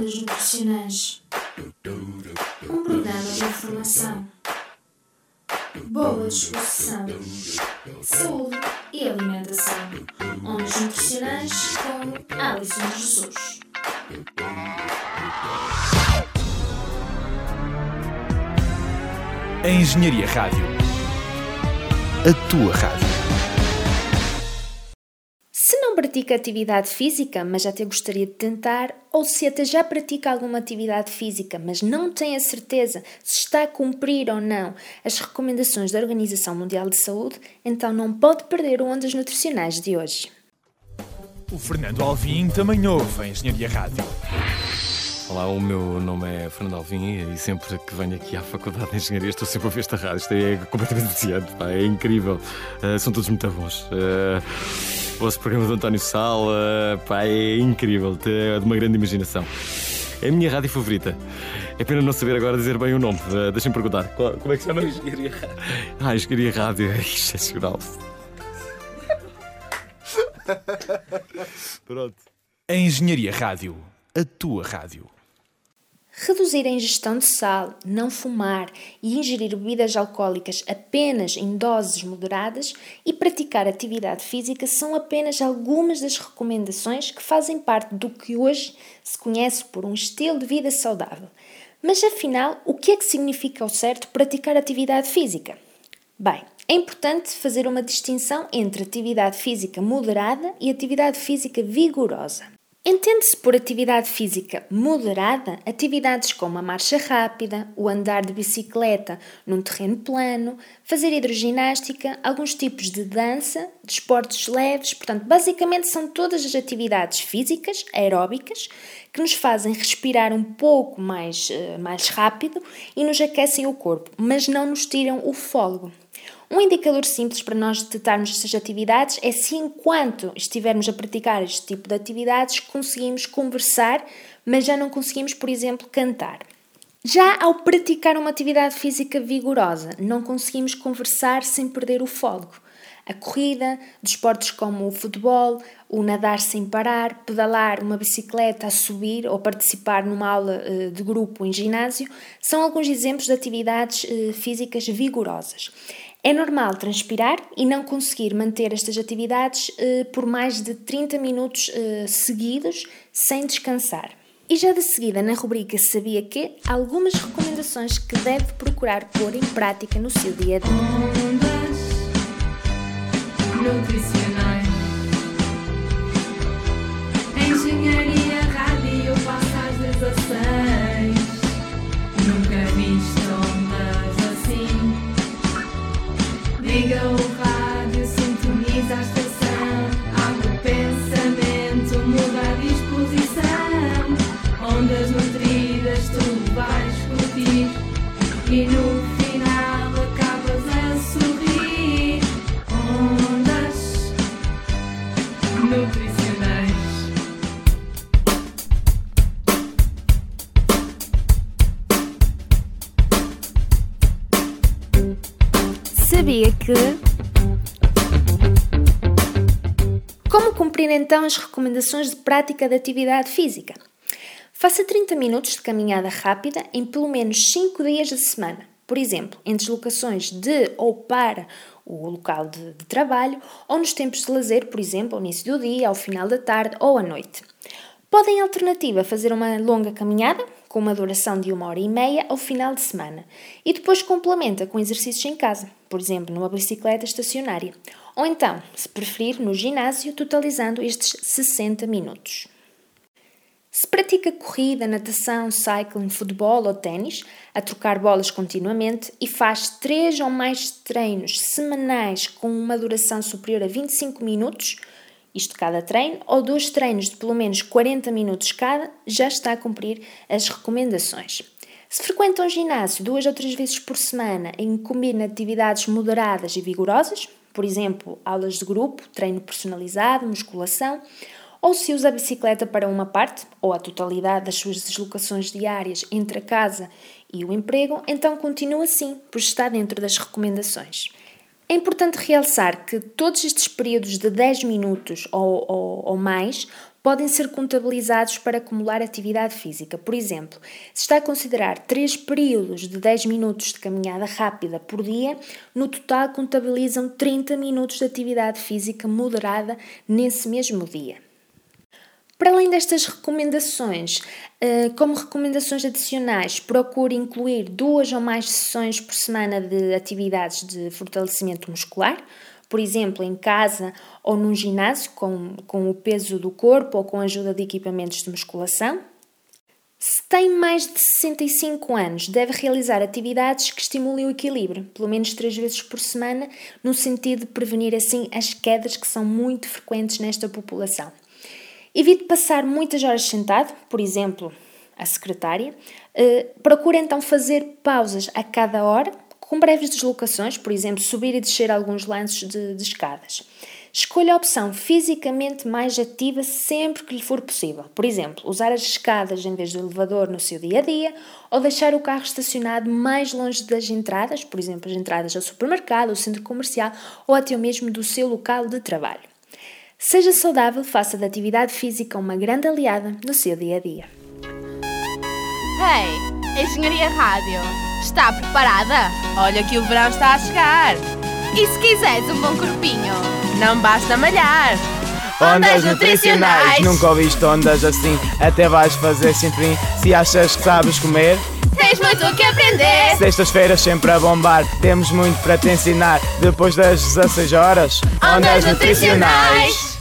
Ondas Nutricionais Um programa de informação, boa disposição, saúde e alimentação. Ondas Nutricionais com Alison Jesus. A Engenharia Rádio. A tua rádio. Pratica atividade física, mas até gostaria de tentar, ou se até já pratica alguma atividade física, mas não tem a certeza se está a cumprir ou não as recomendações da Organização Mundial de Saúde, então não pode perder o Ondas Nutricionais de hoje. O Fernando Alvim também ouve a Engenharia Rádio. Olá, o meu nome é Fernando Alvim e sempre que venho aqui à Faculdade de Engenharia estou sempre a ouvir esta rádio. Isto é completamente viciante, é incrível. Uh, são todos muito bons. Uh, o vosso programa do António Sal, uh, pá, é incrível, é de uma grande imaginação. É a minha rádio favorita. É pena não saber agora dizer bem o nome. Uh, Deixem-me perguntar. Qual, como é que se chama? Engenharia Rádio. Ah, Engenharia Rádio, é excepcional. Pronto. A Engenharia Rádio. A tua rádio. Reduzir a ingestão de sal, não fumar e ingerir bebidas alcoólicas apenas em doses moderadas e praticar atividade física são apenas algumas das recomendações que fazem parte do que hoje se conhece por um estilo de vida saudável. Mas afinal, o que é que significa ao certo praticar atividade física? Bem, é importante fazer uma distinção entre atividade física moderada e atividade física vigorosa. Entende-se por atividade física moderada atividades como a marcha rápida, o andar de bicicleta num terreno plano, fazer hidroginástica, alguns tipos de dança, desportos de leves, portanto, basicamente são todas as atividades físicas, aeróbicas, que nos fazem respirar um pouco mais, eh, mais rápido e nos aquecem o corpo, mas não nos tiram o fôlego. Um indicador simples para nós detectarmos estas atividades é se, enquanto estivermos a praticar este tipo de atividades, conseguimos conversar, mas já não conseguimos, por exemplo, cantar. Já ao praticar uma atividade física vigorosa, não conseguimos conversar sem perder o fôlego. A corrida, desportos como o futebol, o nadar sem parar, pedalar uma bicicleta a subir ou participar numa aula eh, de grupo em ginásio são alguns exemplos de atividades eh, físicas vigorosas. É normal transpirar e não conseguir manter estas atividades eh, por mais de 30 minutos eh, seguidos sem descansar. E já de seguida, na rubrica Sabia que, algumas recomendações que deve procurar pôr em prática no seu dia a dia. Engenharia E no final acabas a sorrir Ondas nutricionais Sabia que. Como cumprir então as recomendações de prática de atividade física? Faça 30 minutos de caminhada rápida em pelo menos 5 dias da semana. Por exemplo, em deslocações de ou para o local de, de trabalho ou nos tempos de lazer, por exemplo, ao início do dia, ao final da tarde ou à noite. Podem, em alternativa, fazer uma longa caminhada, com uma duração de uma hora e meia, ao final de semana, e depois complementa com exercícios em casa, por exemplo, numa bicicleta estacionária, ou então, se preferir, no ginásio, totalizando estes 60 minutos. Se pratica corrida, natação, cycling, futebol ou ténis, a trocar bolas continuamente e faz três ou mais treinos semanais com uma duração superior a 25 minutos, isto cada treino, ou dois treinos de pelo menos 40 minutos cada, já está a cumprir as recomendações. Se frequenta um ginásio duas ou três vezes por semana e combina atividades moderadas e vigorosas, por exemplo, aulas de grupo, treino personalizado, musculação, ou se usa a bicicleta para uma parte ou a totalidade das suas deslocações diárias entre a casa e o emprego, então continua assim, por estar dentro das recomendações. É importante realçar que todos estes períodos de 10 minutos ou, ou, ou mais podem ser contabilizados para acumular atividade física. Por exemplo, se está a considerar 3 períodos de 10 minutos de caminhada rápida por dia, no total contabilizam 30 minutos de atividade física moderada nesse mesmo dia. Para além destas recomendações, eh, como recomendações adicionais, procure incluir duas ou mais sessões por semana de atividades de fortalecimento muscular, por exemplo, em casa ou num ginásio com, com o peso do corpo ou com a ajuda de equipamentos de musculação. Se tem mais de 65 anos, deve realizar atividades que estimulem o equilíbrio, pelo menos três vezes por semana, no sentido de prevenir assim as quedas que são muito frequentes nesta população. Evite passar muitas horas sentado, por exemplo, a secretária. Uh, procure então fazer pausas a cada hora com breves deslocações, por exemplo, subir e descer alguns lances de, de escadas. Escolha a opção fisicamente mais ativa sempre que lhe for possível. Por exemplo, usar as escadas em vez do elevador no seu dia a dia ou deixar o carro estacionado mais longe das entradas, por exemplo, as entradas ao supermercado, ao centro comercial ou até mesmo do seu local de trabalho. Seja saudável, faça da atividade física uma grande aliada no seu dia a dia. Hey, Engenharia Rádio! Está preparada? Olha que o verão está a chegar. E se quiseres um bom corpinho, não basta malhar. Ondas nutricionais, nunca ouviste ondas assim, até vais fazer sem fim. Se achas que sabes comer, tens muito que aprender. Sextas-feiras sempre a bombar, temos muito para te ensinar. Depois das 16 horas, ondas nutricionais.